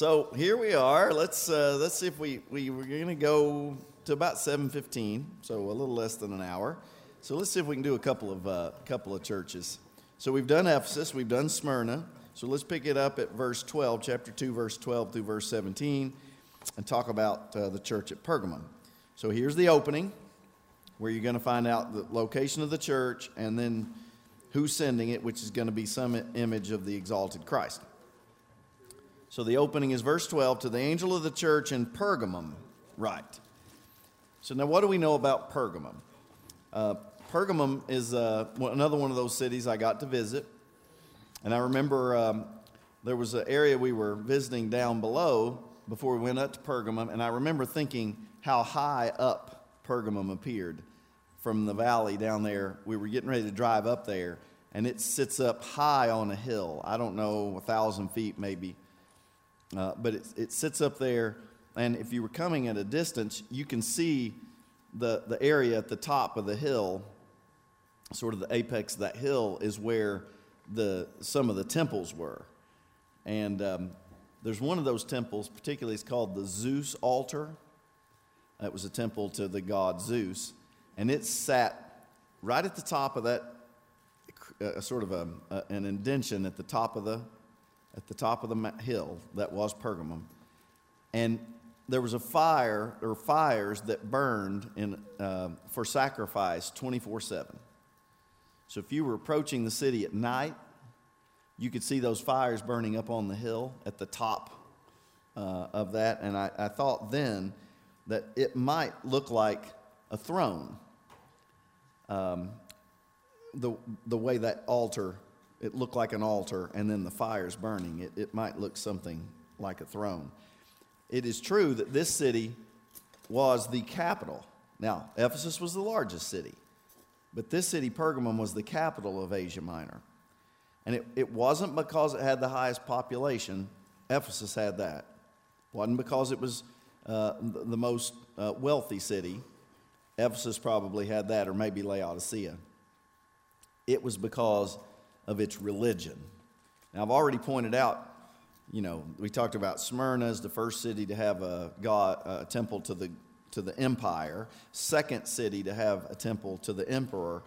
So here we are. Let's uh, let's see if we we we're going to go to about 7:15, so a little less than an hour. So let's see if we can do a couple of uh, couple of churches. So we've done Ephesus, we've done Smyrna. So let's pick it up at verse 12, chapter 2, verse 12 through verse 17, and talk about uh, the church at Pergamum. So here's the opening, where you're going to find out the location of the church and then who's sending it, which is going to be some image of the exalted Christ. So the opening is verse 12 to the angel of the church in Pergamum, right. So now what do we know about Pergamum? Uh, Pergamum is uh, another one of those cities I got to visit. And I remember um, there was an area we were visiting down below before we went up to Pergamum, and I remember thinking how high up Pergamum appeared from the valley down there. We were getting ready to drive up there, and it sits up high on a hill. I don't know, a thousand feet maybe. Uh, but it, it sits up there, and if you were coming at a distance, you can see the, the area at the top of the hill, sort of the apex of that hill, is where the, some of the temples were. And um, there's one of those temples, particularly, it's called the Zeus altar. It was a temple to the god Zeus. And it sat right at the top of that, uh, sort of a, uh, an indention at the top of the, at the top of the hill that was Pergamum. And there was a fire, or fires that burned in, uh, for sacrifice 24 7. So if you were approaching the city at night, you could see those fires burning up on the hill at the top uh, of that. And I, I thought then that it might look like a throne. Um, the, the way that altar, it looked like an altar, and then the fires burning, it, it might look something like a throne. It is true that this city was the capital. Now, Ephesus was the largest city. But this city, Pergamum, was the capital of Asia Minor. And it, it wasn't because it had the highest population, Ephesus had that. It wasn't because it was uh, the most uh, wealthy city, Ephesus probably had that, or maybe Laodicea. It was because of its religion. Now, I've already pointed out, you know, we talked about Smyrna as the first city to have a, God, a temple to the to the empire, second city to have a temple to the emperor.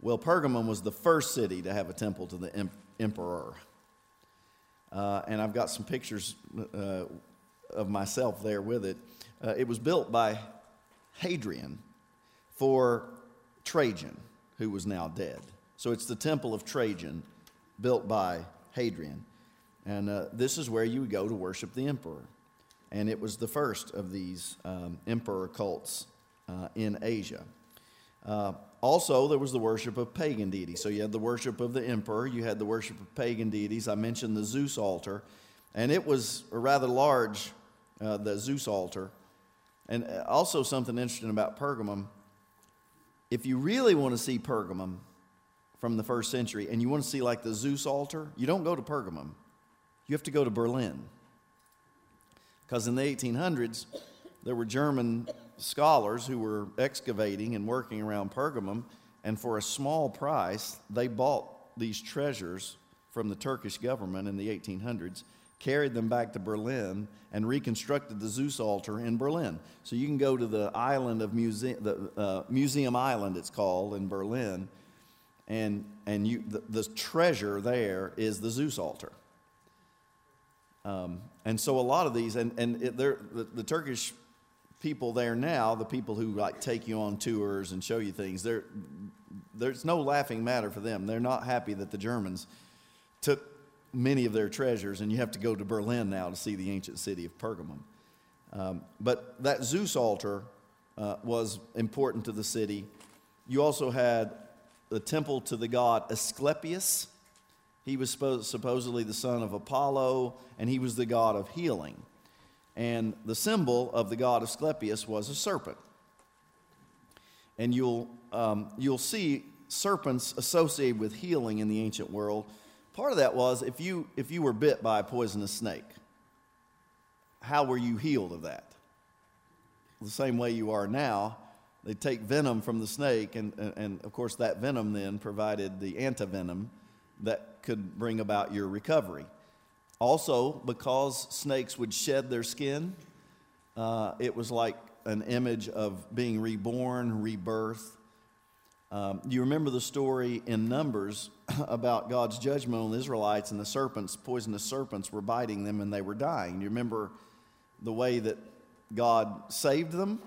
Well, Pergamum was the first city to have a temple to the em- emperor. Uh, and I've got some pictures uh, of myself there with it. Uh, it was built by Hadrian for Trajan, who was now dead. So it's the temple of Trajan, built by Hadrian. And uh, this is where you would go to worship the emperor and it was the first of these um, emperor cults uh, in Asia. Uh, also, there was the worship of pagan deities. So you had the worship of the emperor, you had the worship of pagan deities. I mentioned the Zeus altar, and it was a rather large, uh, the Zeus altar. And uh, also, something interesting about Pergamum if you really want to see Pergamum from the first century and you want to see like the Zeus altar, you don't go to Pergamum, you have to go to Berlin. Because in the 1800s, there were German scholars who were excavating and working around Pergamum, and for a small price, they bought these treasures from the Turkish government in the 1800s, carried them back to Berlin, and reconstructed the Zeus altar in Berlin. So you can go to the island of Museum, the, uh, Museum Island, it's called, in Berlin, and, and you, the, the treasure there is the Zeus altar. Um, and so a lot of these, and, and it, the, the Turkish people there now, the people who like take you on tours and show you things, there's no laughing matter for them. They're not happy that the Germans took many of their treasures, and you have to go to Berlin now to see the ancient city of Pergamum. Um, but that Zeus altar uh, was important to the city. You also had the temple to the god Asclepius, he was supposedly the son of Apollo, and he was the god of healing. And the symbol of the god Asclepius was a serpent. And you'll, um, you'll see serpents associated with healing in the ancient world. Part of that was if you, if you were bit by a poisonous snake, how were you healed of that? The same way you are now. They take venom from the snake, and, and, and of course, that venom then provided the antivenom that could bring about your recovery. Also, because snakes would shed their skin, uh, it was like an image of being reborn, rebirth. Um, you remember the story in Numbers about God's judgment on the Israelites and the serpents, poisonous serpents were biting them and they were dying. You remember the way that God saved them?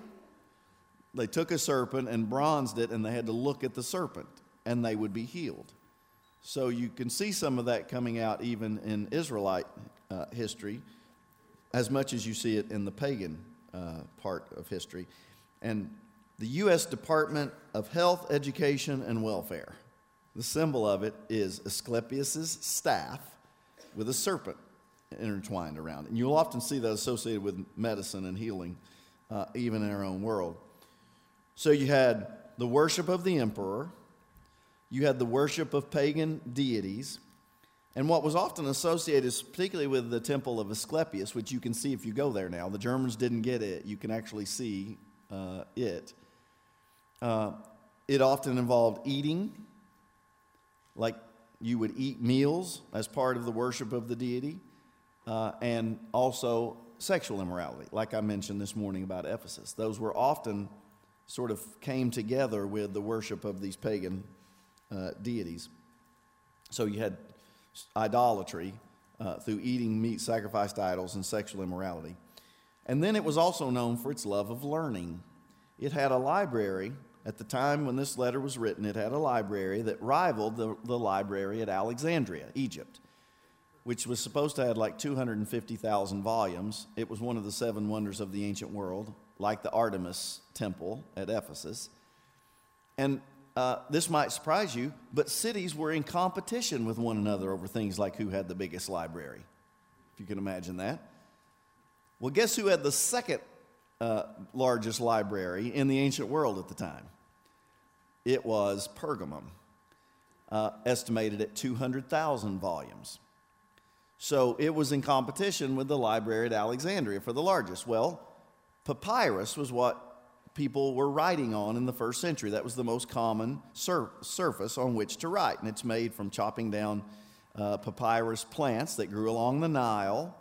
They took a serpent and bronzed it, and they had to look at the serpent, and they would be healed. So you can see some of that coming out even in Israelite uh, history, as much as you see it in the pagan uh, part of history. And the U.S. Department of Health, Education, and Welfare. The symbol of it is Asclepius' staff with a serpent intertwined around it. And you'll often see that associated with medicine and healing, uh, even in our own world. So you had the worship of the emperor, you had the worship of pagan deities, and what was often associated, particularly with the temple of Asclepius, which you can see if you go there now, the Germans didn't get it, you can actually see uh, it. Uh, it often involved eating, like you would eat meals as part of the worship of the deity, uh, and also sexual immorality, like I mentioned this morning about Ephesus. Those were often sort of came together with the worship of these pagan uh, deities. So you had idolatry uh, through eating meat sacrificed idols and sexual immorality. And then it was also known for its love of learning. It had a library. At the time when this letter was written, it had a library that rivaled the, the library at Alexandria, Egypt, which was supposed to have like 250,000 volumes. It was one of the seven wonders of the ancient world, like the Artemis temple at Ephesus. And uh, this might surprise you, but cities were in competition with one another over things like who had the biggest library, if you can imagine that. Well, guess who had the second uh, largest library in the ancient world at the time? It was Pergamum, uh, estimated at 200,000 volumes. So it was in competition with the library at Alexandria for the largest. Well, papyrus was what people were writing on in the first century. That was the most common sur- surface on which to write. And it's made from chopping down uh, papyrus plants that grew along the Nile.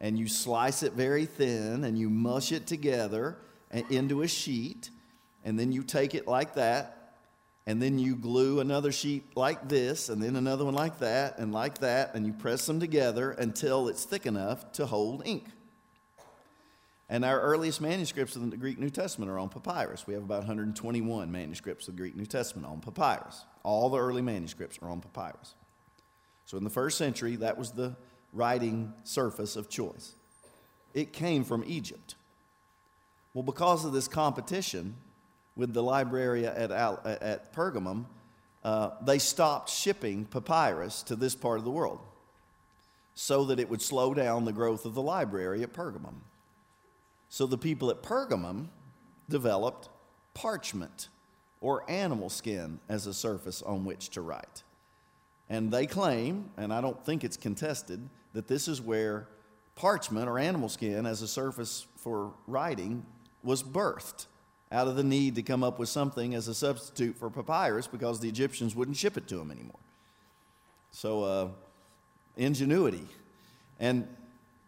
And you slice it very thin and you mush it together into a sheet. And then you take it like that. And then you glue another sheet like this, and then another one like that, and like that, and you press them together until it's thick enough to hold ink. And our earliest manuscripts of the Greek New Testament are on papyrus. We have about 121 manuscripts of the Greek New Testament on papyrus. All the early manuscripts are on papyrus. So in the first century, that was the writing surface of choice. It came from Egypt. Well, because of this competition with the library at, at Pergamum, uh, they stopped shipping papyrus to this part of the world so that it would slow down the growth of the library at Pergamum. So the people at Pergamum developed parchment or animal skin as a surface on which to write. And they claim, and I don't think it's contested, that this is where parchment or animal skin as a surface for writing was birthed out of the need to come up with something as a substitute for papyrus because the Egyptians wouldn't ship it to them anymore. So, uh, ingenuity. And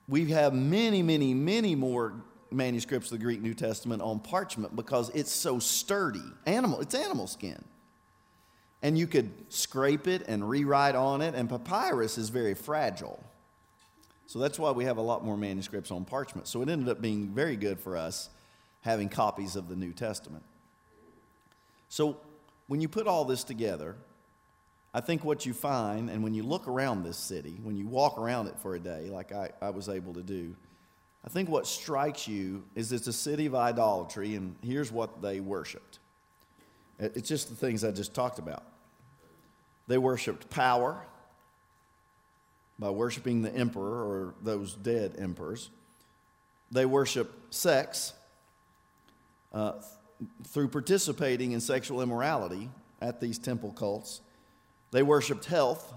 we have many, many, many more manuscripts of the Greek New Testament on parchment because it's so sturdy. Animal, it's animal skin. And you could scrape it and rewrite on it, and papyrus is very fragile. So that's why we have a lot more manuscripts on parchment. So it ended up being very good for us having copies of the New Testament. So when you put all this together, I think what you find, and when you look around this city, when you walk around it for a day, like I, I was able to do, I think what strikes you is it's a city of idolatry, and here's what they worshiped. It's just the things I just talked about. They worshiped power by worshiping the emperor or those dead emperors. They worshiped sex uh, through participating in sexual immorality at these temple cults. They worshiped health.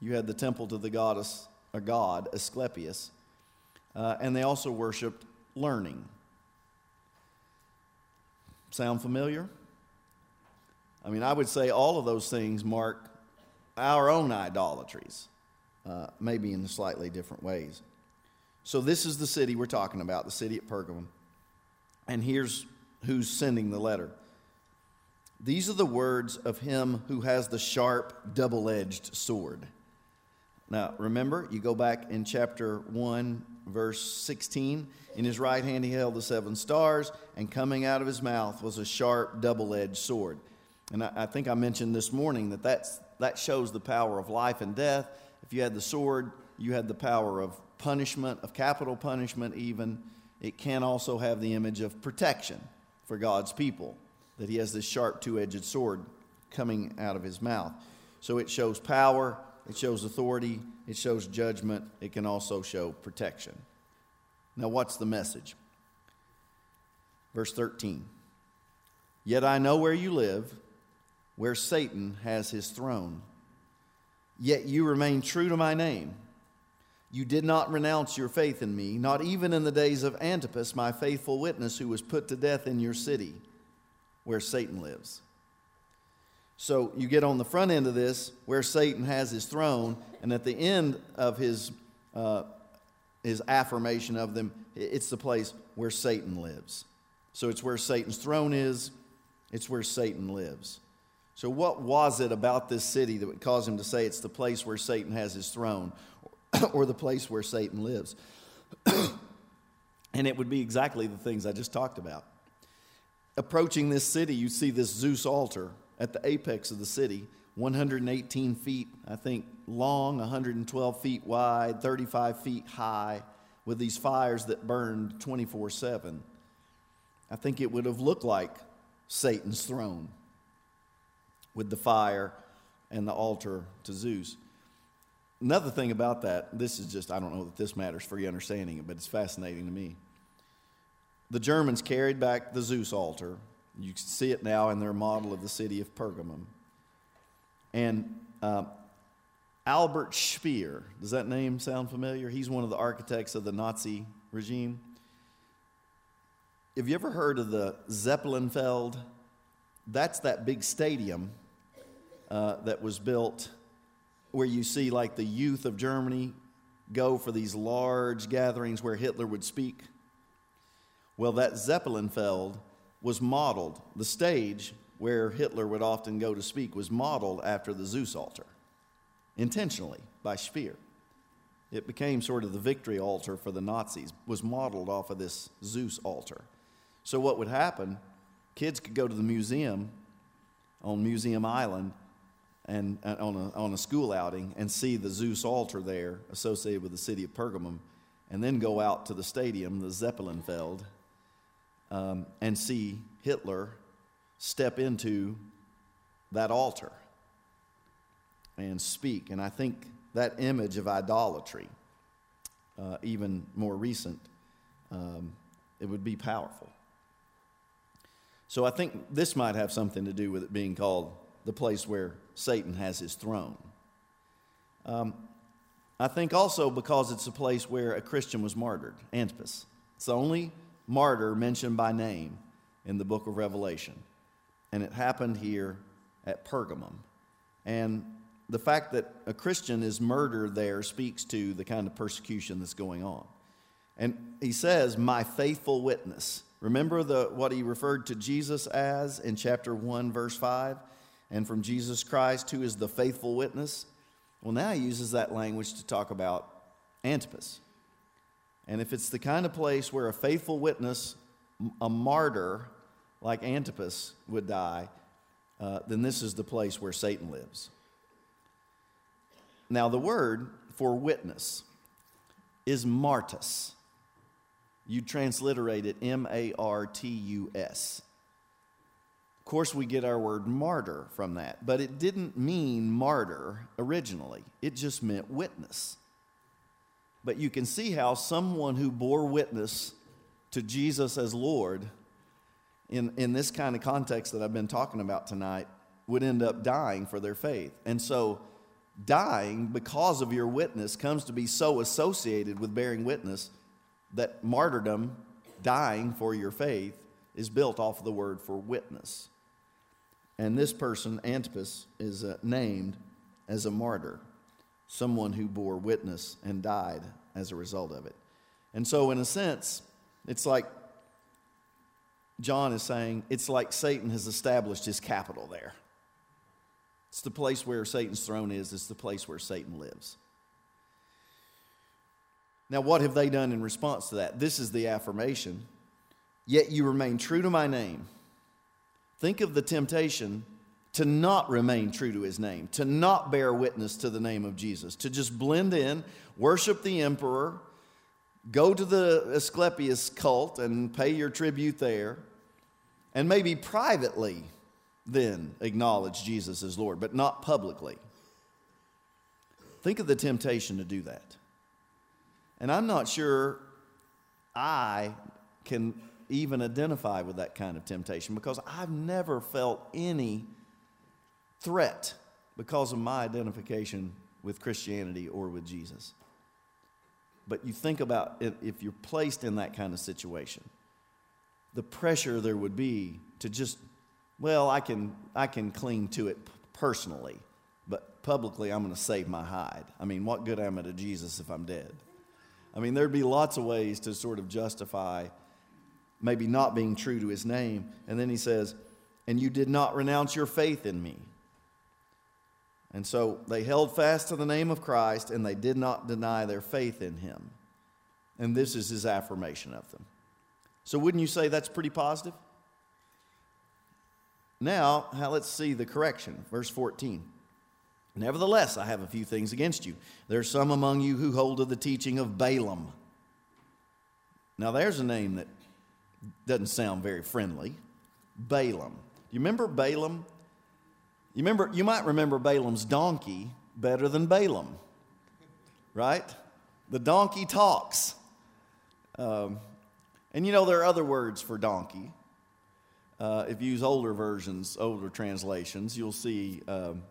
You had the temple to the goddess, a god, Asclepius uh, and they also worshiped learning. Sound familiar? I mean, I would say all of those things mark our own idolatries. uh, maybe in slightly different ways. So, this is the city we're talking about, the city at Pergamum. And here's who's sending the letter. These are the words of him who has the sharp, double edged sword. Now, remember, you go back in chapter 1, verse 16. In his right hand he held the seven stars, and coming out of his mouth was a sharp, double edged sword. And I, I, think I mentioned this morning that that's, that shows the power of life and death. If you had the sword, you had the power of punishment, of capital punishment, even. It can also have the image of protection for God's people, that he has this sharp two edged sword coming out of his mouth. So it shows power, it shows authority, it shows judgment, it can also show protection. Now, what's the message? Verse 13 Yet I know where you live, where Satan has his throne. Yet you remain true to my name. You did not renounce your faith in me, not even in the days of Antipas, my faithful witness, who was put to death in your city, where Satan lives. So you get on the front end of this, where Satan has his throne, and at the end of his, uh, his affirmation of them, it's the place where Satan lives. So it's where Satan's throne is, it's where Satan lives. So, what was it about this city that would cause him to say it's the place where Satan has his throne or the place where Satan lives? and it would be exactly the things I just talked about. Approaching this city, you see this Zeus altar at the apex of the city, 118 feet, I think, long, 112 feet wide, 35 feet high, with these fires that burned 24 7. I think it would have looked like Satan's throne with the fire and the altar to Zeus. Another thing about that, this is just, I don't know that this matters for your understanding but it's fascinating to me. The Germans carried back the Zeus altar you can see it now in their model of the city of Pergamum. And uh, Albert Speer, does that name sound familiar? He's one of the architects of the Nazi regime. Have you ever heard of the Zeppelinfeld? That's that big stadium uh, that was built where you see like the youth of Germany go for these large gatherings where Hitler would speak. Well, that Zeppelinfeld was modeled, the stage where Hitler would often go to speak was modeled after the Zeus altar, intentionally by Speer. It became sort of the victory altar for the Nazis, was modeled off of this Zeus altar. So what would happen, kids could go to the museum on Museum Island and, and on, a, on a school outing and see the Zeus altar there associated with the city of Pergamum, and then go out to the stadium, the Zeppelinfeld, um, and see Hitler step into that altar and speak. And I think that image of idolatry, uh, even more recent, um, it would be powerful. So I think this might have something to do with it being called the place where Satan has his throne. Um, I think also because it's a place where a Christian was martyred, Antipas. It's the only martyr mentioned by name in the book of Revelation. And it happened here at Pergamum. And the fact that a Christian is murdered there speaks to the kind of persecution that's going on. And he says, My faithful witness. Remember the, what he referred to Jesus as in chapter 1, verse 5? And from Jesus Christ, who is the faithful witness? Well, now he uses that language to talk about Antipas. And if it's the kind of place where a faithful witness, a martyr like Antipas would die, uh, then this is the place where Satan lives. Now, the word for witness is martus. You transliterate it M A R T U S. Of course, we get our word martyr from that, but it didn't mean martyr originally, it just meant witness. But you can see how someone who bore witness to Jesus as Lord in, in this kind of context that I've been talking about tonight would end up dying for their faith. And so, dying because of your witness comes to be so associated with bearing witness that martyrdom, dying for your faith, is built off of the word for witness. And this person, Antipas, is uh, named as a martyr. Someone who bore witness and died as a result of it. And so, in a sense, it's like John is saying it's like Satan has established his capital there. It's the place where Satan's throne is, it's the place where Satan lives. Now, what have they done in response to that? This is the affirmation. Yet you remain true to my name. Think of the temptation to not remain true to his name, to not bear witness to the name of Jesus, to just blend in, worship the emperor, go to the Asclepius cult and pay your tribute there, and maybe privately then acknowledge Jesus as Lord, but not publicly. Think of the temptation to do that. And I'm not sure I can even identify with that kind of temptation because I've never felt any threat because of my identification with Christianity or with Jesus. But you think about it, if you're placed in that kind of situation, the pressure there would be to just, well, I can, I can cling to it personally, but publicly I'm going to save my hide. I mean, what good am I to Jesus if I'm dead? I mean, there'd be lots of ways to sort of justify maybe not being true to his name. And then he says, And you did not renounce your faith in me. And so they held fast to the name of Christ and they did not deny their faith in him. And this is his affirmation of them. So, wouldn't you say that's pretty positive? Now, let's see the correction. Verse 14. Nevertheless, I have a few things against you. There are some among you who hold to the teaching of Balaam. Now, there's a name that doesn't sound very friendly. Balaam. Do you remember Balaam? You remember you might remember Balaam's donkey better than Balaam. Right? The donkey talks. Um, and you know there are other words for donkey. Uh, if you use older versions, older translations, you'll see um,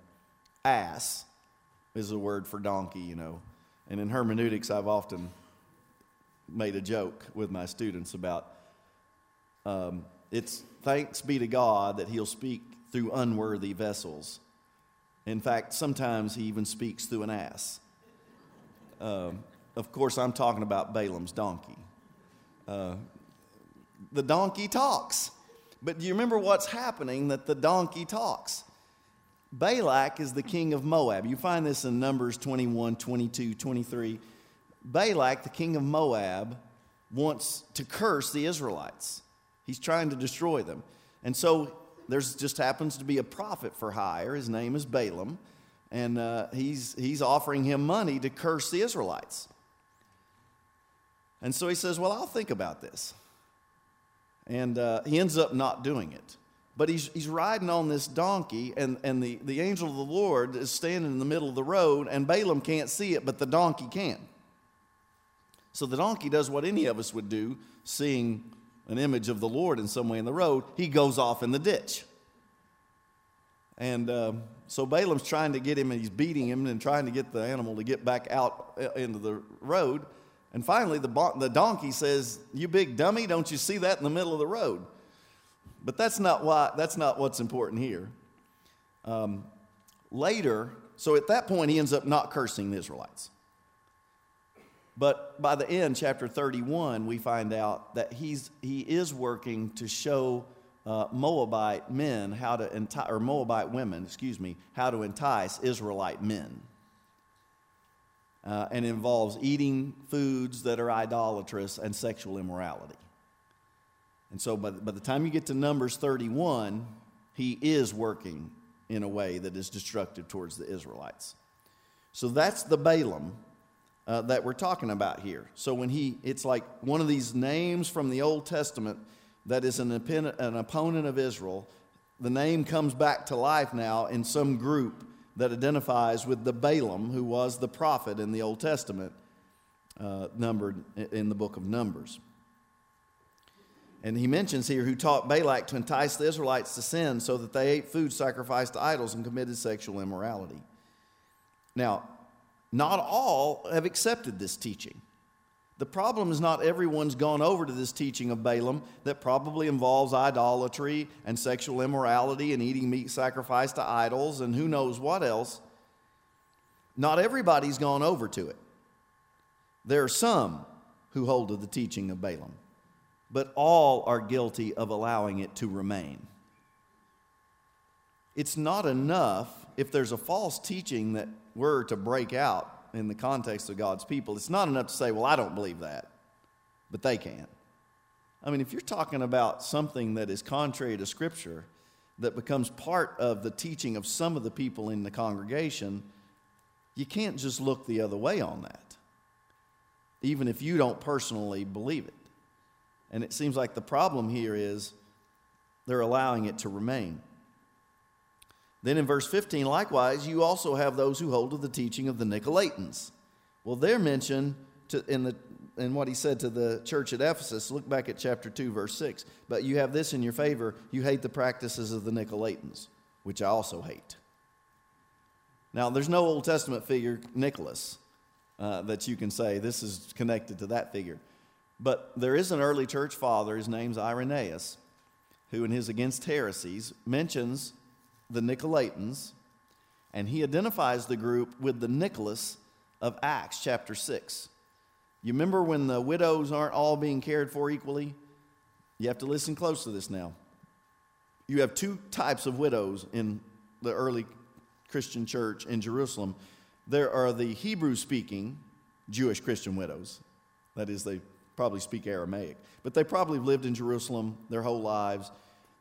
ass is a word for donkey, you know. And in hermeneutics, I've often made a joke with my students about um, it's thanks be to God that He'll speak through unworthy vessels. In fact, sometimes He even speaks through an ass. Um, of course, I'm talking about Balaam's donkey. Uh, the donkey talks. But do you remember what's happening that the donkey talks? Balak is the king of Moab. You find this in Numbers 21, 22, 23. Balak, the king of Moab, wants to curse the Israelites. He's trying to destroy them. And so there's just happens to be a prophet for hire. His name is Balaam. And uh, he's, he's offering him money to curse the Israelites. And so he says, Well, I'll think about this. And uh, he ends up not doing it. But he's, he's riding on this donkey, and, and the, the angel of the Lord is standing in the middle of the road, and Balaam can't see it, but the donkey can. So the donkey does what any of us would do, seeing an image of the Lord in some way in the road. He goes off in the ditch. And um, so Balaam's trying to get him, and he's beating him and trying to get the animal to get back out uh, into the road. And finally, the, the donkey says, You big dummy, don't you see that in the middle of the road? But that's not why. That's not what's important here. Um, later, so at that point, he ends up not cursing the Israelites. But by the end, chapter 31, we find out that he's, he is working to show uh, Moabite men how to entice, or Moabite women, excuse me, how to entice Israelite men. Uh, and involves eating foods that are idolatrous and sexual immorality. And so by the, by the time you get to Numbers 31, he is working in a way that is destructive towards the Israelites. So that's the Balaam uh, that we're talking about here. So when he, it's like one of these names from the Old Testament that is an, an opponent of Israel. The name comes back to life now in some group that identifies with the Balaam, who was the prophet in the Old Testament, uh, numbered in the book of Numbers. And he mentions here who taught Balak to entice the Israelites to sin so that they ate food sacrificed to idols and committed sexual immorality. Now, not all have accepted this teaching. The problem is not everyone's gone over to this teaching of Balaam that probably involves idolatry and sexual immorality and eating meat sacrificed to idols and who knows what else. Not everybody's gone over to it. There are some who hold to the teaching of Balaam, but all are guilty of allowing it to remain. It's not enough if there's a false teaching that were to break out in the context of God's people. It's not enough to say, well, I don't believe that, but they can. I mean, if you're talking about something that is contrary to Scripture, that becomes part of the teaching of some of the people in the congregation, you can't just look the other way on that, even if you don't personally believe it. And it seems like the problem here is they're allowing it to remain. Then in verse 15, likewise, you also have those who hold to the teaching of the Nicolaitans. Well, they're mentioned to, in, the, in what he said to the church at Ephesus. Look back at chapter 2, verse 6. But you have this in your favor you hate the practices of the Nicolaitans, which I also hate. Now, there's no Old Testament figure, Nicholas, uh, that you can say this is connected to that figure. But there is an early church father, his name's Irenaeus, who in his Against Heresies mentions the Nicolaitans, and he identifies the group with the Nicholas of Acts chapter 6. You remember when the widows aren't all being cared for equally? You have to listen close to this now. You have two types of widows in the early Christian church in Jerusalem. There are the Hebrew speaking Jewish Christian widows. That is, they probably speak Aramaic, but they probably lived in Jerusalem their whole lives.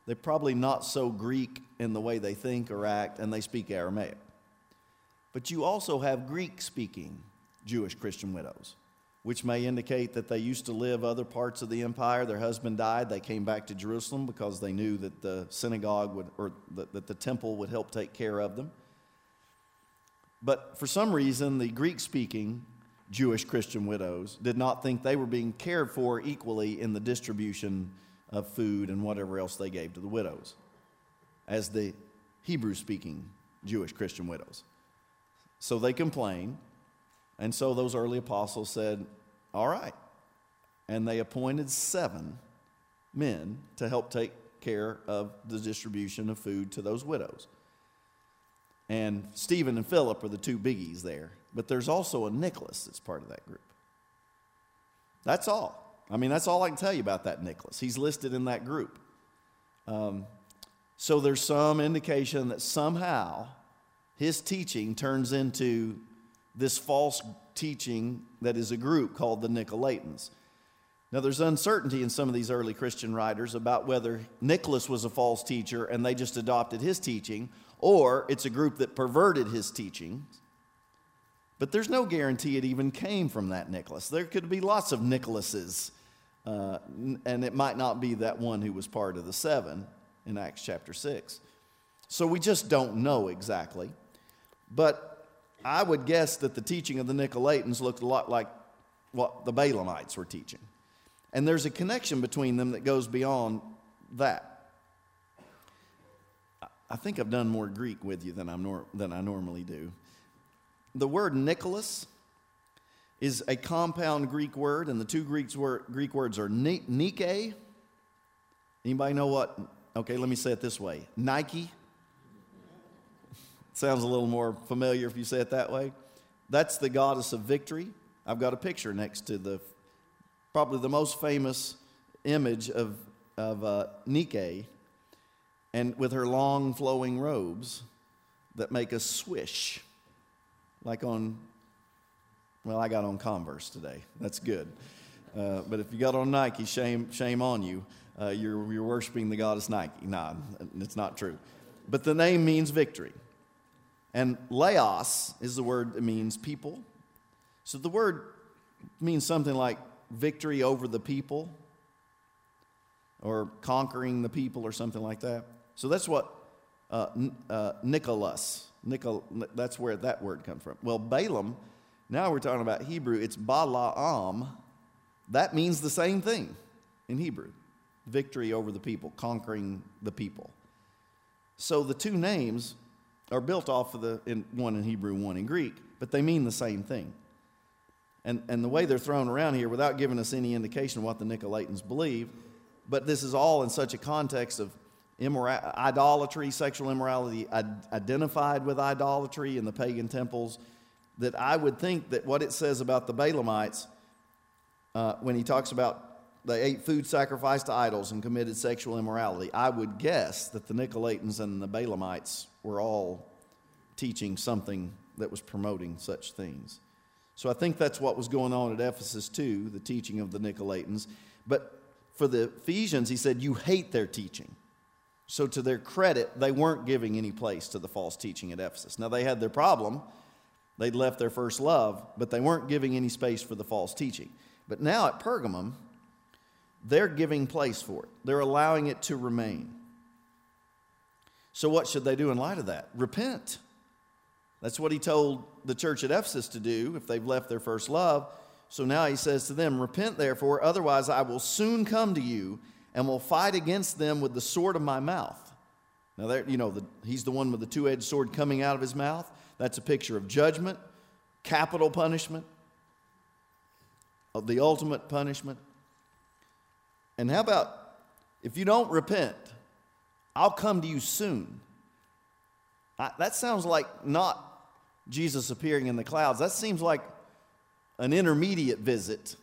They're probably not so Greek in the way they think or act, and they speak Aramaic. But you also have Greek speaking Jewish Christian widows, which may indicate that they used to live other parts of the empire. Their husband died. They came back to Jerusalem because they knew that the synagogue would, or that, the temple would help take care of them. But for some reason, the Greek speaking Jewish Christian widows did not think they were being cared for equally in the distribution of food and whatever else they gave to the widows as the Hebrew speaking Jewish Christian widows. So they complained, and so those early apostles said, All right. And they appointed seven men to help take care of the distribution of food to those widows. And Stephen and Philip are the two biggies there. But there's also a Nicholas that's part of that group. That's all. I mean, that's all I can tell you about that Nicholas. He's listed in that group. Um, so there's some indication that somehow his teaching turns into this false teaching that is a group called the Nicolaitans. Now, there's uncertainty in some of these early Christian writers about whether Nicholas was a false teacher and they just adopted his teaching, or it's a group that perverted his teaching but there's no guarantee it even came from that Nicholas. There could be lots of Nicholases, uh, and it might not be that one who was part of the seven in Acts chapter 6. So we just don't know exactly. But I would guess that the teaching of the Nicolaitans looked a lot like what the Balaamites were teaching. And there's a connection between them that goes beyond that. I think I've done more Greek with you than, I'm nor- than I normally do. The word Nicholas is a compound Greek word, and the two Greek, Greek words are Nike. Anybody know what? Okay, let me say it this way Nike. Sounds a little more familiar if you say it that way. That's the goddess of victory. I've got a picture next to the probably the most famous image of, of uh, Nike, and with her long flowing robes that make a swish like on, well, I got on Converse today. That's good. Uh, but if you got on Nike, shame, shame on you. Uh, you're, you're worshiping the goddess Nike. Nah, it's not true. But the name means victory. And laos is the word that means people. So the word means something like victory over the people or conquering the people or something like that. So that's what uh, uh, Nicholas Nicol, that's where that word comes from. Well, Balaam, now we're talking about Hebrew, it's Balaam. That means the same thing in Hebrew victory over the people, conquering the people. So the two names are built off of the in, one in Hebrew, one in Greek, but they mean the same thing. And, and the way they're thrown around here, without giving us any indication of what the Nicolaitans believe, but this is all in such a context of immora- idolatry, sexual immorality identified with idolatry in the pagan temples, that I would think that what it says about the Balaamites, uh, when he talks about they ate food sacrificed to idols and committed sexual immorality, I would guess that the Nicolaitans and the Balaamites were all teaching something that was promoting such things. So I think that's what was going on at Ephesus too, the teaching of the Nicolaitans. But for the Ephesians, he said, You hate their teaching. So, to their credit, they weren't giving any place to the false teaching at Ephesus. Now, they had their problem. They'd left their first love, but they weren't giving any space for the false teaching. But now at Pergamum, they're giving place for it, they're allowing it to remain. So, what should they do in light of that? Repent. That's what he told the church at Ephesus to do if they've left their first love. So now he says to them, Repent therefore, otherwise I will soon come to you and will fight against them with the sword of my mouth. Now, there, you know, the, he's the one with the two edged sword coming out of his mouth. That's a picture of judgment, capital punishment, of the ultimate punishment. And how about if you don't repent, I'll come to you soon. I, that sounds like not Jesus appearing in the clouds. That seems like an intermediate visit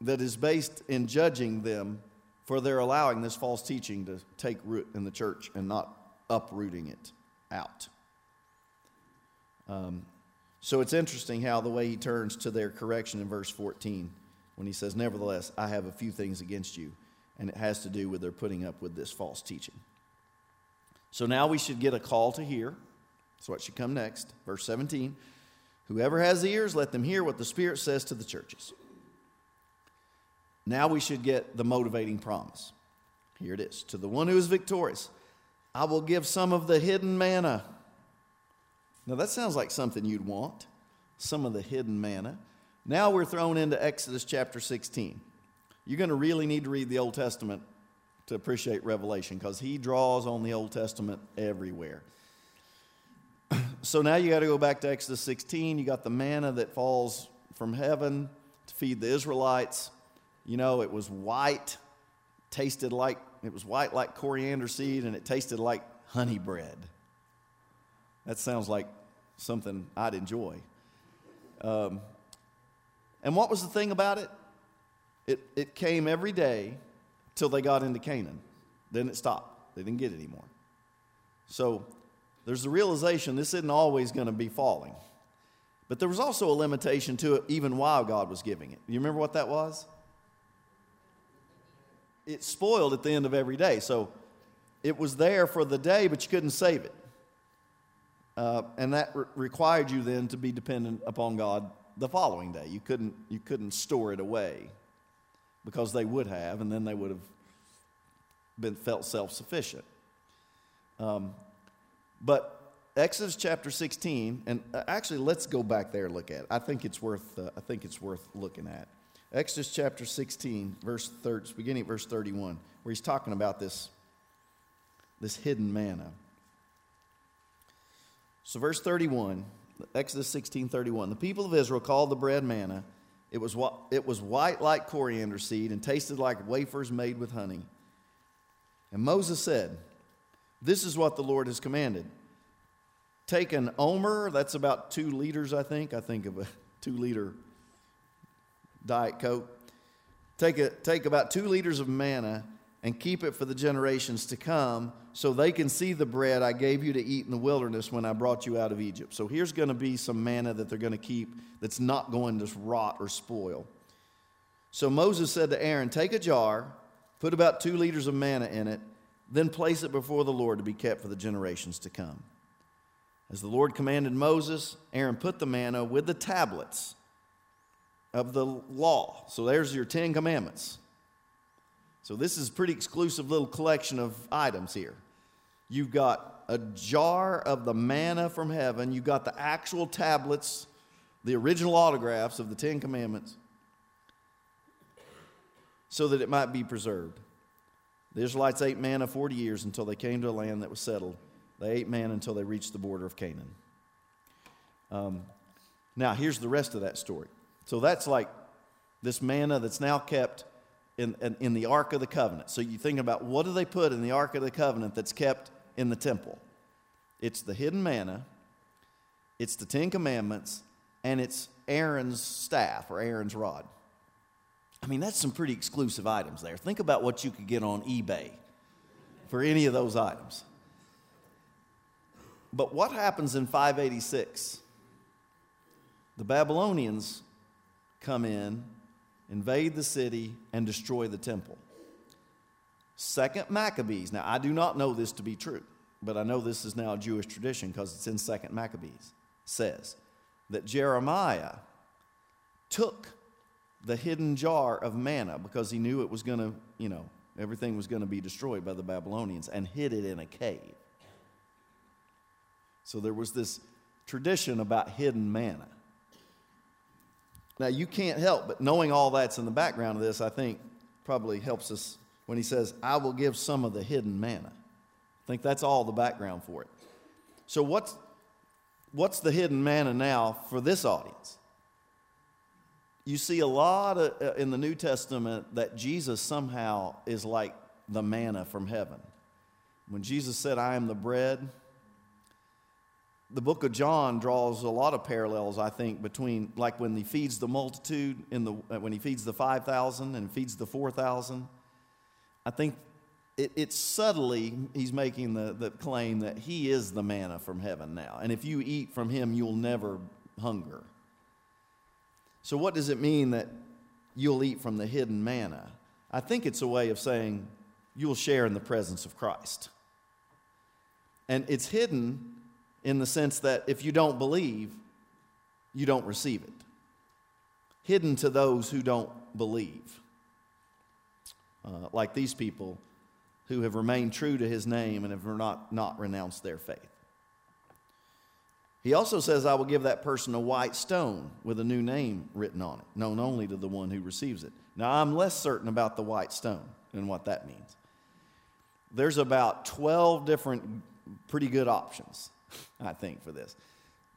that is based in judging them for their allowing this false teaching to take root in the church and not uprooting it out. Um, so it's interesting how the way he turns to their correction in verse 14 when he says, Nevertheless, I have a few things against you. And it has to do with their putting up with this false teaching. So now we should get a call to hear. That's what should come next. Verse 17 Whoever has ears, let them hear what the Spirit says to the churches. Now we should get the motivating promise. Here it is To the one who is victorious, I will give some of the hidden manna. Now that sounds like something you'd want, some of the hidden manna. Now we're thrown into Exodus chapter 16. You're going to really need to read the Old Testament to appreciate Revelation because he draws on the Old Testament everywhere. so now you got to go back to Exodus 16. You got the manna that falls from heaven to feed the Israelites. You know, it was white, tasted like, it was white like coriander seed, and it tasted like honey bread. That sounds like something I'd enjoy. Um, and what was the thing about it? It, it came every day till they got into Canaan. Then it stopped. They didn't get it anymore. So there's the realization this isn't always going to be falling. But there was also a limitation to it even while God was giving it. You remember what that was? It spoiled at the end of every day. So it was there for the day, but you couldn't save it. Uh, and that re- required you then to be dependent upon God the following day. You couldn't, you couldn't store it away because they would have, and then they would have been felt self sufficient. Um, but Exodus chapter 16, and uh, actually, let's go back there and look at it. I think it's worth, uh, I think it's worth looking at. Exodus chapter 16, verse third, beginning at verse 31, where he's talking about this, this hidden manna. So, verse 31, Exodus 16 31. The people of Israel called the bread manna. It was, it was white like coriander seed and tasted like wafers made with honey. And Moses said, This is what the Lord has commanded. Take an omer, that's about two liters, I think. I think of a two liter Diet Coke. Take, a, take about two liters of manna and keep it for the generations to come so they can see the bread I gave you to eat in the wilderness when I brought you out of Egypt. So here's going to be some manna that they're going to keep that's not going to rot or spoil. So Moses said to Aaron, Take a jar, put about two liters of manna in it, then place it before the Lord to be kept for the generations to come. As the Lord commanded Moses, Aaron put the manna with the tablets of the law. So there's your Ten Commandments so this is a pretty exclusive little collection of items here. You've got a jar of the manna from heaven, you've got the actual tablets, the original autographs of the Ten Commandments, so that it might be preserved. The Israelites ate manna 40 years until they came to a land that was settled. They ate manna until they reached the border of Canaan. Um, now, here's the rest of that story. So that's like this manna that's now kept in, in, in, the Ark of the Covenant. So you think about what do they put in the Ark of the Covenant that's kept in the temple? It's the hidden manna, it's the Ten Commandments, and it's Aaron's staff or Aaron's rod. I mean, that's some pretty exclusive items there. Think about what you could get on eBay for any of those items. But what happens in 586? The Babylonians come in, invade the city, and destroy the temple. Second Maccabees. Now, I do not know this to be true, but I know this is now a Jewish tradition because it's in Second Maccabees. Says that Jeremiah took the hidden jar of manna because he knew it was going to, you know, everything was going to be destroyed by the Babylonians and hid it in a cave. So there was this tradition about hidden manna. Now, you can't help but knowing all that's in the background of this, I think probably helps us when he says, I will give some of the hidden manna. I think that's all the background for it. So, what's, what's the hidden manna now for this audience? You see a lot of, uh, in the New Testament that Jesus somehow is like the manna from heaven. When Jesus said, I am the bread, the book of John draws a lot of parallels, I think, between like when he feeds the multitude in the uh, when he feeds the five thousand and feeds the four thousand. I think it, it's subtly he's making the, the claim that he is the manna from heaven now, and if you eat from him, you'll never hunger. So, what does it mean that you'll eat from the hidden manna? I think it's a way of saying you'll share in the presence of Christ. And it's hidden in the sense that if you don't believe, you don't receive it. Hidden to those who don't believe. Uh, like these people who have remained true to his name and have not, not renounced their faith. He also says, I will give that person a white stone with a new name written on it, known only to the one who receives it. Now, I'm less certain about the white stone and what that means. There's about 12 different pretty good options I think, for this.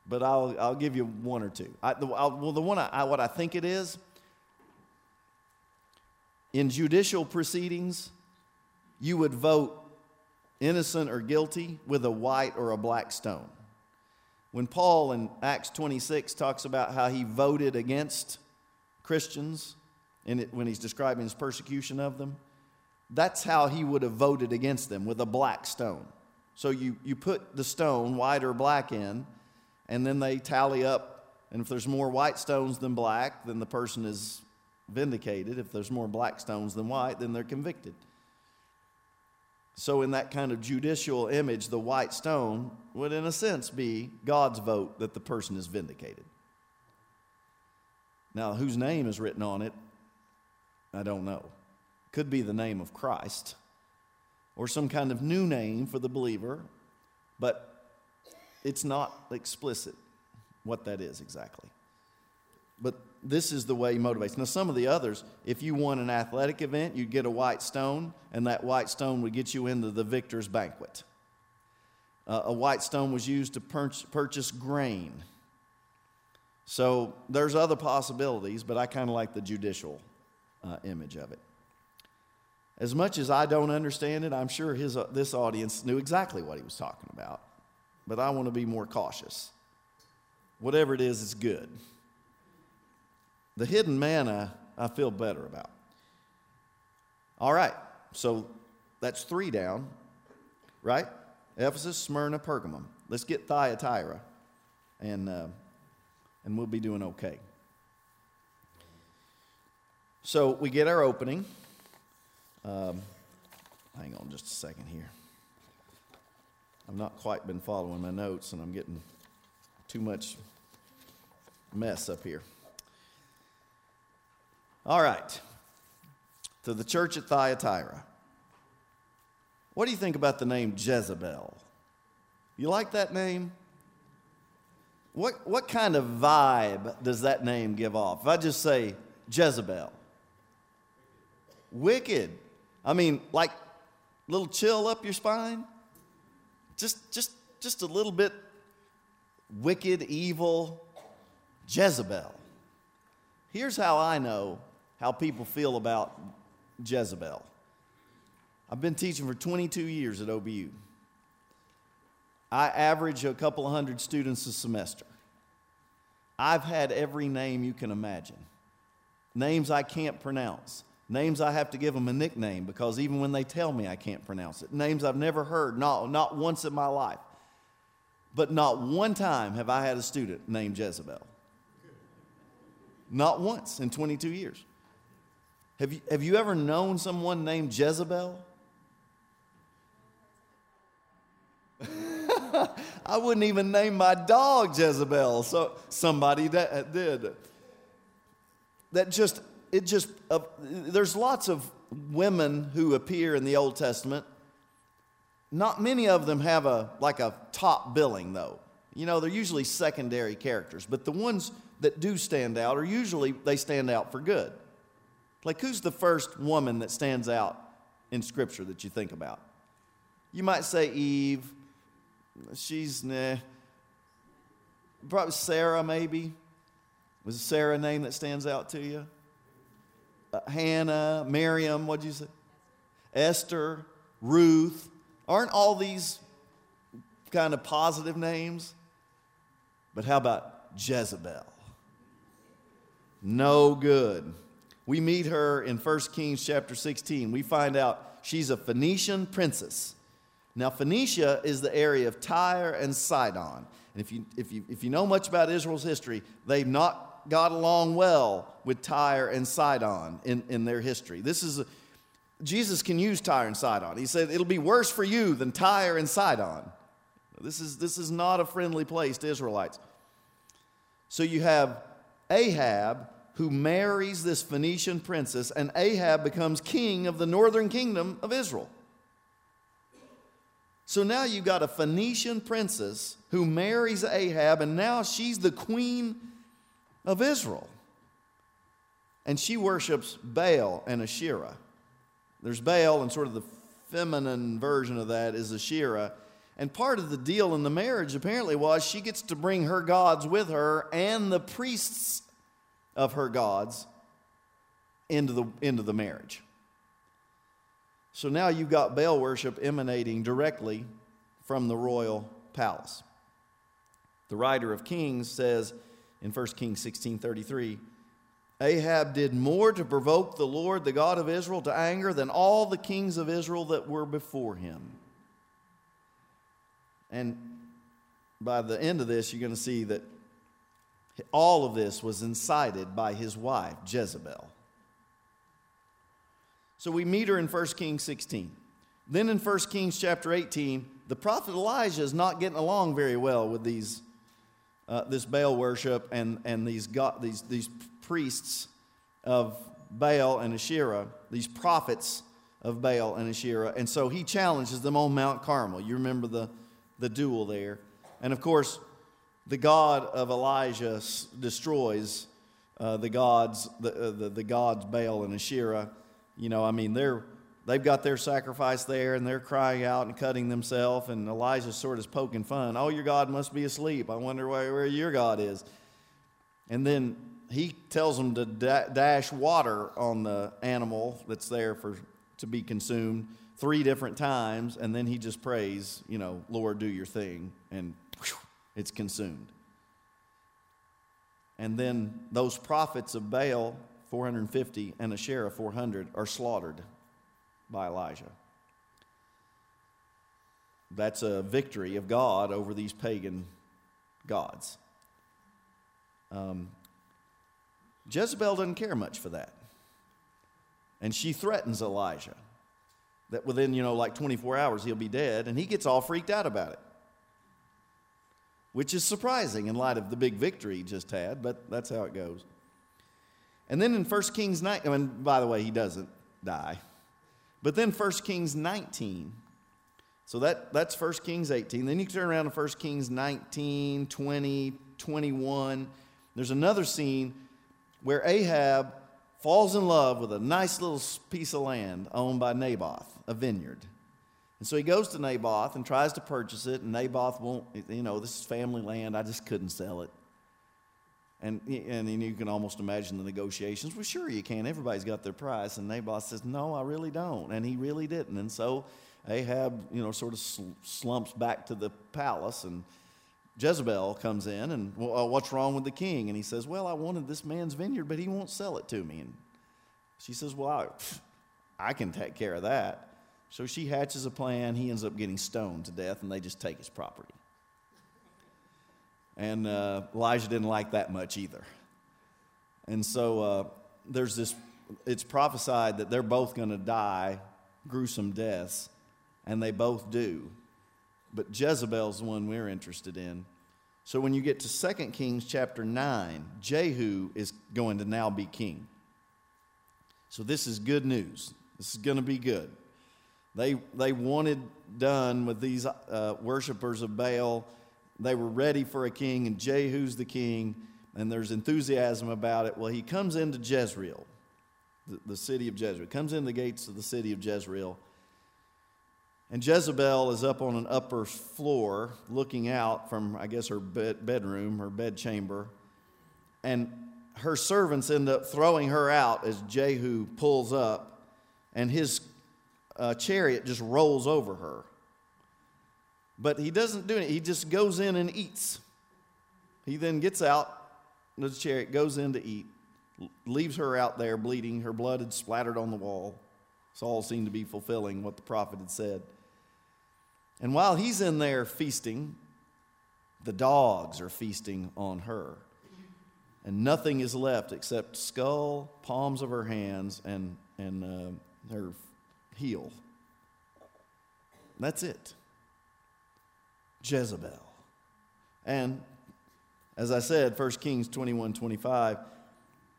But I'll, I'll give you one or two. I, the, well, the one, I, I, what I think it is, in judicial proceedings, you would vote innocent or guilty with a white or a black stone. When Paul in Acts 26 talks about how he voted against Christians it, when he's describing his persecution of them, that's how he would have voted against them with a black stone. So you, you put the stone, white or black, in, and then they tally up. And if there's more white stones than black, then the person is vindicated. If there's more black stones than white, then they're convicted. So, in that kind of judicial image, the white stone would, in a sense, be God's vote that the person is vindicated. Now, whose name is written on it, I don't know. Could be the name of Christ or some kind of new name for the believer, but it's not explicit what that is exactly. But this is the way he motivates. Now, some of the others, if you won an athletic event, you'd get a white stone, and that white stone would get you into the victor's banquet. Uh, a white stone was used to pur- purchase grain. So there's other possibilities, but I kind of like the judicial uh, image of it. As much as I don't understand it, I'm sure his, uh, this audience knew exactly what he was talking about. But I want to be more cautious. Whatever it is, it's good. The hidden manna, I feel better about. All right, so that's three down, right? Ephesus, Smyrna, Pergamum. Let's get Thyatira, and, uh, and we'll be doing okay. So we get our opening. Um, hang on just a second here. I've not quite been following my notes, and I'm getting too much mess up here. All right. To the church at Thyatira. What do you think about the name Jezebel? You like that name? What, what kind of vibe does that name give off? If I just say Jezebel, wicked. I mean, like little chill up your spine. Just, just, just a little bit wicked, evil, Jezebel. Here's how I know how people feel about Jezebel. I've been teaching for 22 years at OBU. I average a couple of hundred students a semester. I've had every name you can imagine. Names I can't pronounce. Names I have to give them a nickname because even when they tell me I can't pronounce it. Names I've never heard, not, not once in my life. But not one time have I had a student named Jezebel. Not once in 22 years. Have you, have you ever known someone named Jezebel? I wouldn't even name my dog Jezebel, so somebody that did. That just, it just, uh, there's lots of women who appear in the Old Testament. Not many of them have a, like a top billing though. You know, they're usually secondary characters, but the ones that do stand out are usually, they stand out for good. Like, who's the first woman that stands out in Scripture that you think about? You might say Eve. She's, nah. Probably Sarah, maybe. Was Sarah a name that stands out to you? Uh, Hannah, Miriam, what'd you say? Esther, Ruth. Aren't all these kind of positive names? But how about Jezebel? No good. We meet her in 1 Kings chapter 16. We find out she's a Phoenician princess. Now, Phoenicia is the area of Tyre and Sidon. And if you, if you, if you know much about Israel's history, they've not got along well with Tyre and Sidon in, in their history. This is a, Jesus can use Tyre and Sidon. He said, It'll be worse for you than Tyre and Sidon. This is, this is not a friendly place to Israelites. So you have Ahab, who marries this Phoenician princess, and Ahab becomes king of the northern kingdom of Israel. So now you've got a Phoenician princess who marries Ahab, and now she's the queen of Israel. And she worships Baal and Asherah. There's Baal, and sort of the feminine version of that is Asherah. And part of the deal in the marriage apparently was she gets to bring her gods with her and the priests of her gods into the, into the marriage. So now you've got Baal worship emanating directly from the royal palace. The writer of Kings says in 1 Kings 16:33, Ahab did more to provoke the Lord, the God of Israel, to anger than all the kings of Israel that were before him. And by the end of this, you're going to see that all of this was incited by his wife, Jezebel. So we meet her in 1 Kings 16. Then in 1 Kings chapter 18, the prophet Elijah is not getting along very well with these, uh, this Baal worship and, and these, God, these, these priests of Baal and Asherah, these prophets of Baal and Asherah. And so he challenges them on Mount Carmel. You remember the, the duel there. And of course, the God of Elijah destroys uh, the gods, the, uh, the, the, gods Baal and Asherah. You know, I mean, they're, they've got their sacrifice there and they're crying out and cutting themselves, and Elijah sort of poking fun. Oh, your God must be asleep. I wonder where, where your God is. And then he tells them to da- dash water on the animal that's there for to be consumed three different times, and then he just prays, you know, Lord, do your thing, and whew, it's consumed. And then those prophets of Baal, 450, and Asherah, 400, are slaughtered by Elijah. That's a victory of God over these pagan gods. Um, Jezebel doesn't care much for that. And she threatens Elijah that within, you know, like 24 hours he'll be dead, and he gets all freaked out about it which is surprising in light of the big victory he just had, but that's how it goes. And then in 1 Kings 9, I mean, by the way, he doesn't die. But then 1 Kings 19. So that, that's 1 Kings 18. Then you turn around to 1 Kings 19, 20, 21. There's another scene where Ahab falls in love with a nice little piece of land owned by Naboth, a vineyard. And so he goes to Naboth and tries to purchase it, and Naboth won't, you know, this is family land. I just couldn't sell it. And, and you can almost imagine the negotiations. Well, sure you can. Everybody's got their price. And Naboth says, No, I really don't. And he really didn't. And so Ahab, you know, sort of slumps back to the palace, and Jezebel comes in, and well, uh, what's wrong with the king? And he says, Well, I wanted this man's vineyard, but he won't sell it to me. And she says, Well, I, I can take care of that. So she hatches a plan. He ends up getting stoned to death, and they just take his property. And uh, Elijah didn't like that much either. And so uh, there's this, it's prophesied that they're both going to die gruesome deaths, and they both do. But Jezebel's the one we're interested in. So when you get to 2 Kings chapter 9, Jehu is going to now be king. So this is good news. This is going to be good. They, they wanted done with these uh, worshipers of Baal they were ready for a king, and Jehu's the king, and there's enthusiasm about it. Well, he comes into Jezreel, the, the city of Jezreel, comes in the gates of the city of Jezreel. And Jezebel is up on an upper floor looking out from, I guess, her bed, bedroom, her bedchamber. And her servants end up throwing her out as Jehu pulls up, and his uh, chariot just rolls over her. But he doesn't do it. He just goes in and eats. He then gets out the chariot, goes in to eat, leaves her out there bleeding. Her blood had splattered on the wall. Saul seemed to be fulfilling what the prophet had said. And while he's in there feasting, the dogs are feasting on her. And nothing is left except skull, palms of her hands, and, and uh, her heel. That's it. Jezebel. And as I said, 1 Kings 21 25,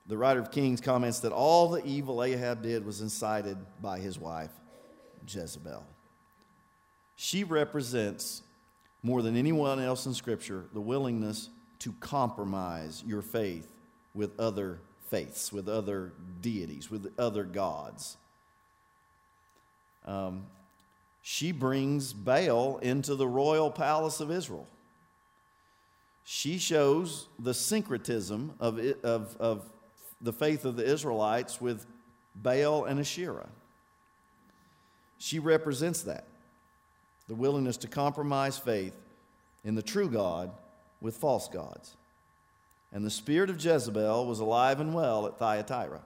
the writer of Kings comments that all the evil Ahab did was incited by his wife, Jezebel. She represents, more than anyone else in Scripture, the willingness to compromise your faith with other faiths, with other deities, with other gods. Um, she brings Baal into the royal palace of Israel. She shows the syncretism of, of, of the faith of the Israelites with Baal and Asherah. She represents that the willingness to compromise faith in the true God with false gods. And the spirit of Jezebel was alive and well at Thyatira.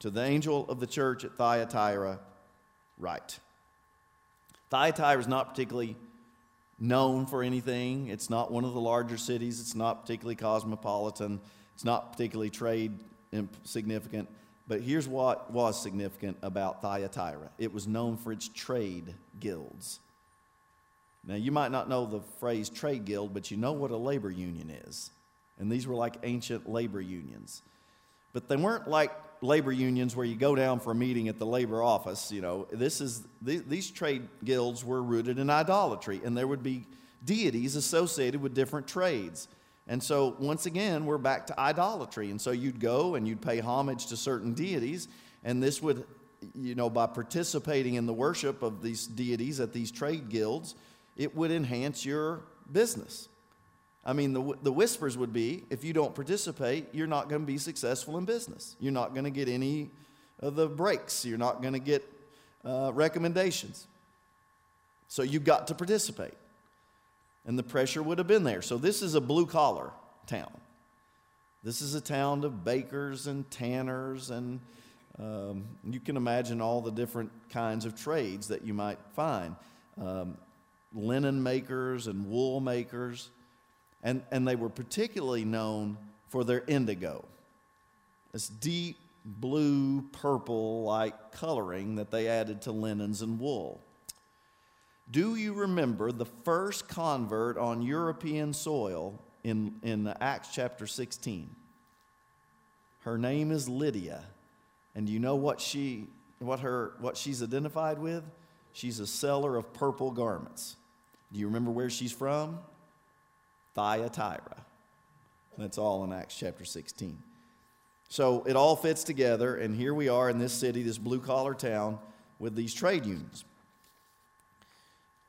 To the angel of the church at Thyatira, write. Thyatira is not particularly known for anything. It's not one of the larger cities. It's not particularly cosmopolitan. It's not particularly trade significant. But here's what was significant about Thyatira it was known for its trade guilds. Now, you might not know the phrase trade guild, but you know what a labor union is. And these were like ancient labor unions. But they weren't like labor unions where you go down for a meeting at the labor office. You know, this is these trade guilds were rooted in idolatry, and there would be deities associated with different trades. And so, once again, we're back to idolatry. And so, you'd go and you'd pay homage to certain deities, and this would, you know, by participating in the worship of these deities at these trade guilds, it would enhance your business. I mean, the, the whispers would be if you don't participate, you're not going to be successful in business. You're not going to get any of the breaks. You're not going to get uh, recommendations. So you've got to participate. And the pressure would have been there. So this is a blue collar town. This is a town of bakers and tanners, and um, you can imagine all the different kinds of trades that you might find um, linen makers and wool makers. And, and they were particularly known for their indigo, this deep blue, purple like coloring that they added to linens and wool. Do you remember the first convert on European soil in, in Acts chapter 16? Her name is Lydia. And you know what, she, what, her, what she's identified with? She's a seller of purple garments. Do you remember where she's from? Thyatira. That's all in Acts chapter 16. So it all fits together, and here we are in this city, this blue collar town, with these trade unions.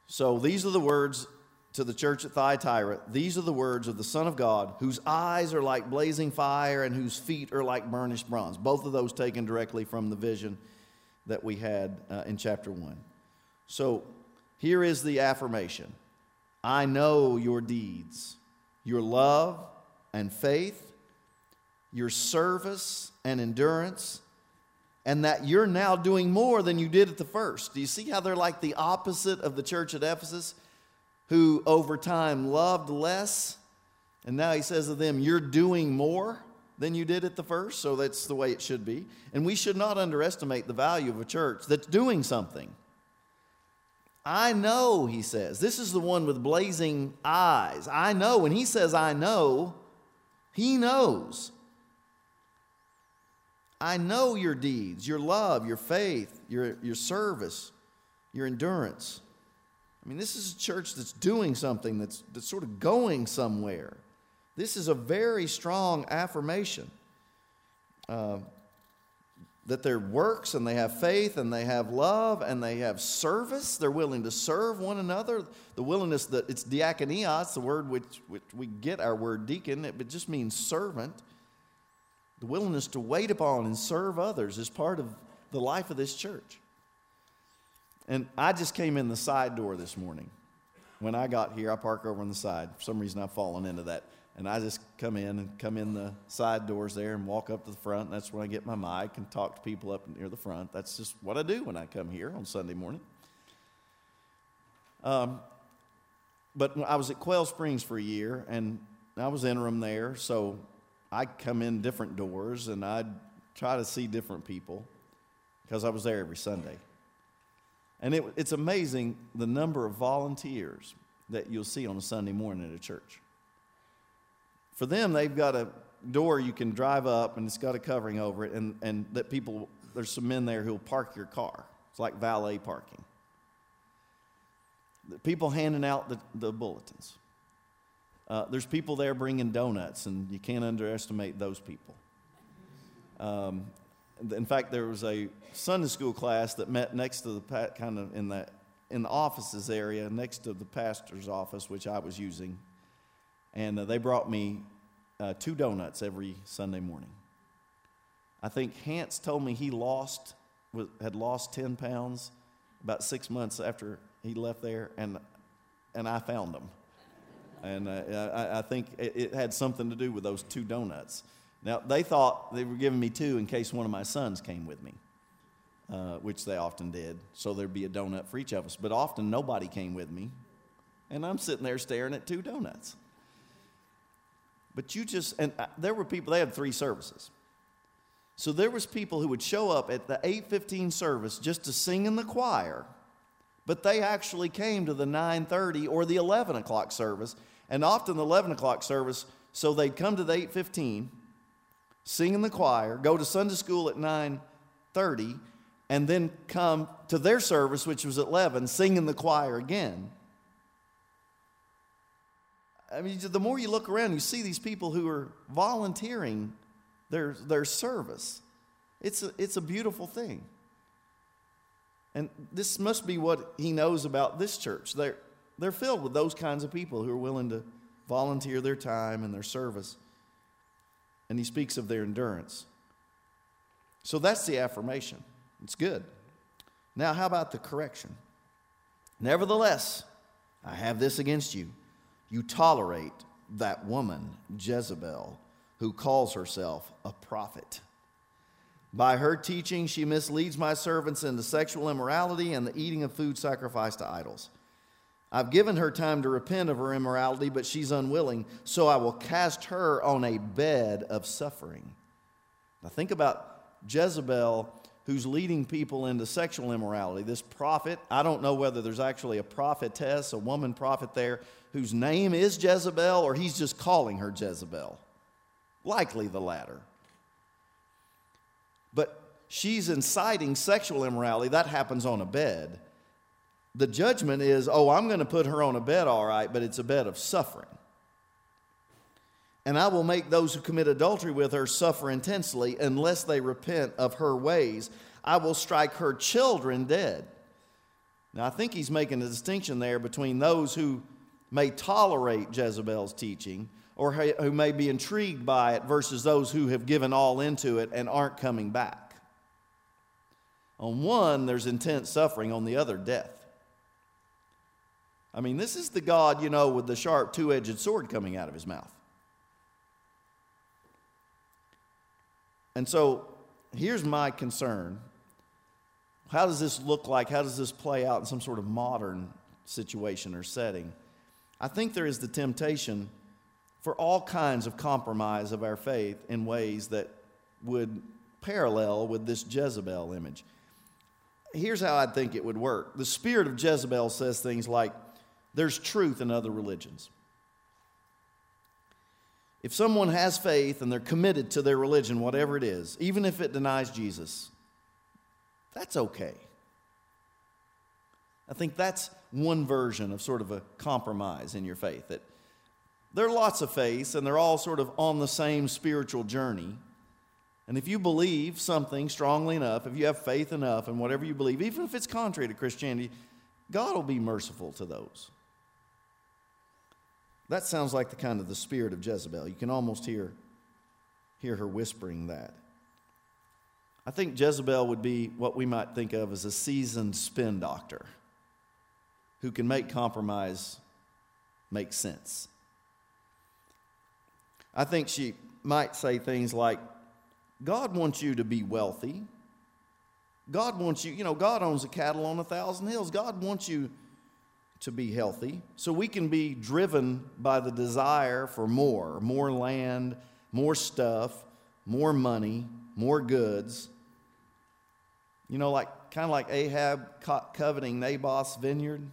So these are the words to the church at Thyatira. These are the words of the Son of God, whose eyes are like blazing fire and whose feet are like burnished bronze. Both of those taken directly from the vision that we had uh, in chapter 1. So here is the affirmation I know your deeds, your love and faith, your service and endurance, and that you're now doing more than you did at the first. Do you see how they're like the opposite of the church at Ephesus, who over time loved less? And now he says to them, You're doing more than you did at the first. So that's the way it should be. And we should not underestimate the value of a church that's doing something. I know, he says. This is the one with blazing eyes. I know. When he says, I know, he knows. I know your deeds, your love, your faith, your, your service, your endurance. I mean, this is a church that's doing something, that's, that's sort of going somewhere. This is a very strong affirmation. Uh, that their works and they have faith and they have love and they have service. They're willing to serve one another. The willingness that it's diakonia, it's the word which, which we get our word deacon, it just means servant. The willingness to wait upon and serve others is part of the life of this church. And I just came in the side door this morning. When I got here, I park over on the side. For some reason, I've fallen into that and I just come in and come in the side doors there and walk up to the front. And that's when I get my mic and talk to people up near the front. That's just what I do when I come here on Sunday morning. Um, but I was at Quail Springs for a year, and I was interim there, so I come in different doors and I'd try to see different people because I was there every Sunday. And it, it's amazing the number of volunteers that you'll see on a Sunday morning at a church. For them, they've got a door you can drive up and it's got a covering over it, and, and that people, there's some men there who'll park your car. It's like valet parking. The people handing out the, the bulletins. Uh, there's people there bringing donuts, and you can't underestimate those people. Um, in fact, there was a Sunday school class that met next to the kind of in the in the offices area next to the pastor's office, which I was using and uh, they brought me uh, two donuts every Sunday morning. I think Hans told me he lost had lost 10 pounds about six months after he left there, and, and I found them. And uh, I, I, think it, it, had something to do with those two donuts. Now, they thought they were giving me two in case one of my sons came with me, uh, which they often did. So there'd be a donut for each of us. But often nobody came with me, and I'm sitting there staring at two donuts. But you just, and uh, there were people, they had three services. So there was people who would show up at the 815 service just to sing in the choir, but they actually came to the 930 or the 11 o'clock service, and often the 11 o'clock service, so they'd come to the 815, sing in the choir, go to Sunday school at 930, and then come to their service, which was at 11, sing in the choir again. I mean, the more you look around, you see these people who are volunteering their, their service. It's a, it's a beautiful thing. And this must be what he knows about this church. They're, they're filled with those kinds of people who are willing to volunteer their time and their service. And he speaks of their endurance. So that's the affirmation. It's good. Now, how about the correction? Nevertheless, I have this against you you tolerate that woman, Jezebel, who calls herself a prophet. By her teaching, she misleads my servants into sexual immorality and the eating of food sacrificed to idols. I've given her time to repent of her immorality, but she's unwilling, so I will cast her on a bed of suffering. Now, think about Jezebel who's leading people into sexual immorality. This prophet, I don't know whether there's actually a prophetess, a woman prophet there, whose name is Jezebel, or he's just calling her Jezebel. Likely the latter. But she's inciting sexual immorality. That happens on a bed. The judgment is, oh, I'm going to put her on a bed, all right, but it's a bed of suffering. And I will make those who commit adultery with her suffer intensely unless they repent of her ways. I will strike her children dead. Now, I think he's making a distinction there between those who may tolerate Jezebel's teaching or who may be intrigued by it versus those who have given all into it and aren't coming back. On one, there's intense suffering, on the other, death. I mean, this is the God, you know, with the sharp two edged sword coming out of his mouth. And so here's my concern. How does this look like? How does this play out in some sort of modern situation or setting? I think there is the temptation for all kinds of compromise of our faith in ways that would parallel with this Jezebel image. Here's how I think it would work the spirit of Jezebel says things like, there's truth in other religions. If someone has faith and they're committed to their religion, whatever it is, even if it denies Jesus, that's okay. I think that's one version of sort of a compromise in your faith. That there are lots of faiths and they're all sort of on the same spiritual journey. And if you believe something strongly enough, if you have faith enough in whatever you believe, even if it's contrary to Christianity, God will be merciful to those. That sounds like the kind of the spirit of Jezebel. You can almost hear, hear her whispering that. I think Jezebel would be what we might think of as a seasoned spin doctor who can make compromise make sense. I think she might say things like, God wants you to be wealthy. God wants you, you know, God owns the cattle on a thousand hills. God wants you to be healthy. So we can be driven by the desire for more more land, more stuff, more money, more goods. You know, like kind of like Ahab coveting Naboth's vineyard,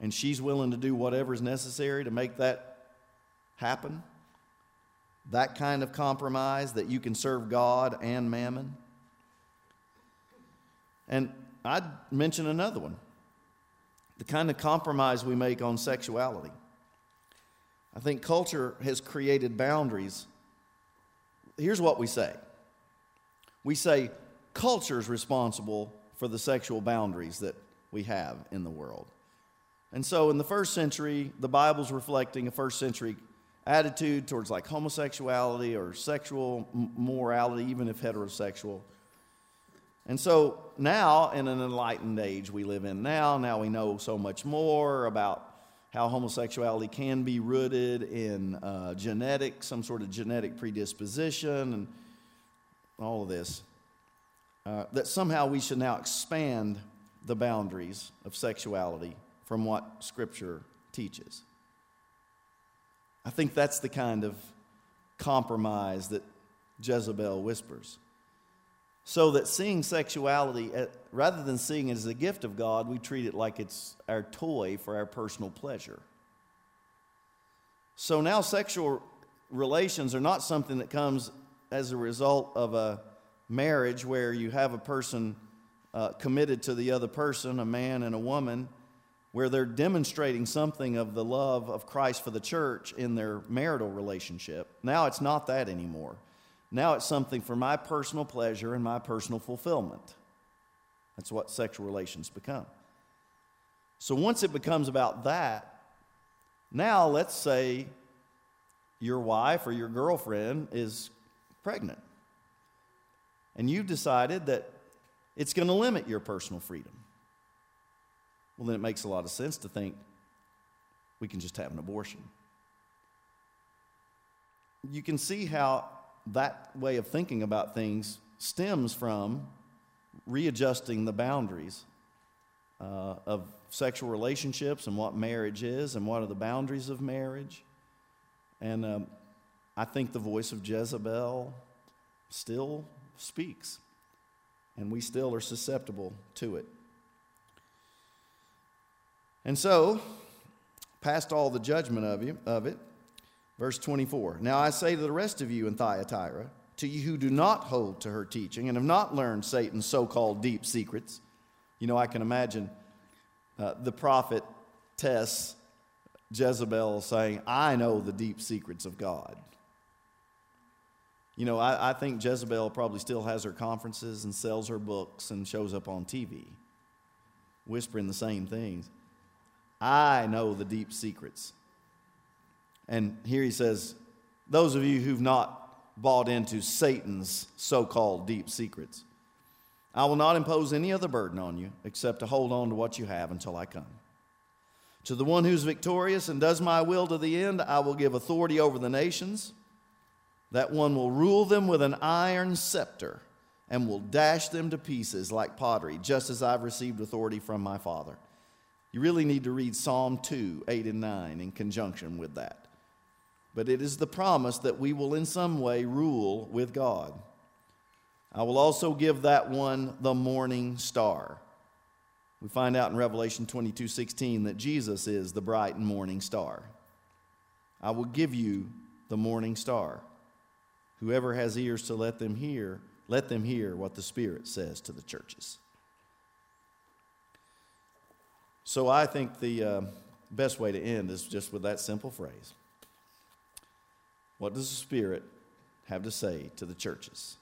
and she's willing to do whatever is necessary to make that happen. That kind of compromise that you can serve God and mammon. And I'd mention another one the kind of compromise we make on sexuality. I think culture has created boundaries. Here's what we say we say culture is responsible for the sexual boundaries that we have in the world. And so in the first century, the Bible's reflecting a first century attitude towards like homosexuality or sexual morality, even if heterosexual. And so now, in an enlightened age we live in now, now we know so much more about how homosexuality can be rooted in uh, genetic, some sort of genetic predisposition, and all of this. Uh, that somehow we should now expand the boundaries of sexuality from what Scripture teaches. I think that's the kind of compromise that Jezebel whispers so that seeing sexuality, uh, rather than seeing it as a gift of God, we treat it like it's our toy for our personal pleasure. So now sexual relations are not something that comes as a result of a marriage where you have a person uh, committed to the other person, a man and a woman, where they're demonstrating something of the love of Christ for the church in their marital relationship. Now it's not that anymore. Now it's something for my personal pleasure and my personal fulfillment. That's what sexual relations become. So once it becomes about that, now let's say your wife or your girlfriend is pregnant. And you've decided that it's going to limit your personal freedom. Well, then it makes a lot of sense to think we can just have an abortion. You can see how that way of thinking about things stems from readjusting the boundaries uh, of sexual relationships and what marriage is and what are the boundaries of marriage. And um, I think the voice of Jezebel still speaks, and we still are susceptible to it. And so, past all the judgment of, you, of it, Verse 24 Now I say to the rest of you in Thyatira, to you who do not hold to her teaching and have not learned Satan's so called deep secrets. You know, I can imagine uh, the prophet Tess Jezebel saying, I know the deep secrets of God. You know, I, I, think Jezebel probably still has her conferences and sells her books and shows up on TV, whispering the same things. I know the deep secrets and here he says, Those of you who've not bought into Satan's so called deep secrets, I will not impose any other burden on you except to hold on to what you have until I come. To the one who's victorious and does my will to the end, I will give authority over the nations. That one will rule them with an iron scepter and will dash them to pieces like pottery, just as I've received authority from my Father. You really need to read Psalm 2, 8 and 9 in conjunction with that. But it is the promise that we will in some way rule with God. I will also give that one the morning star. We find out in Revelation 22 16 that Jesus is the bright and morning star. I will give you the morning star. Whoever has ears to let them hear, let them hear what the Spirit says to the churches. So I think the uh, best way to end is just with that simple phrase What does the Spirit have to say to the churches?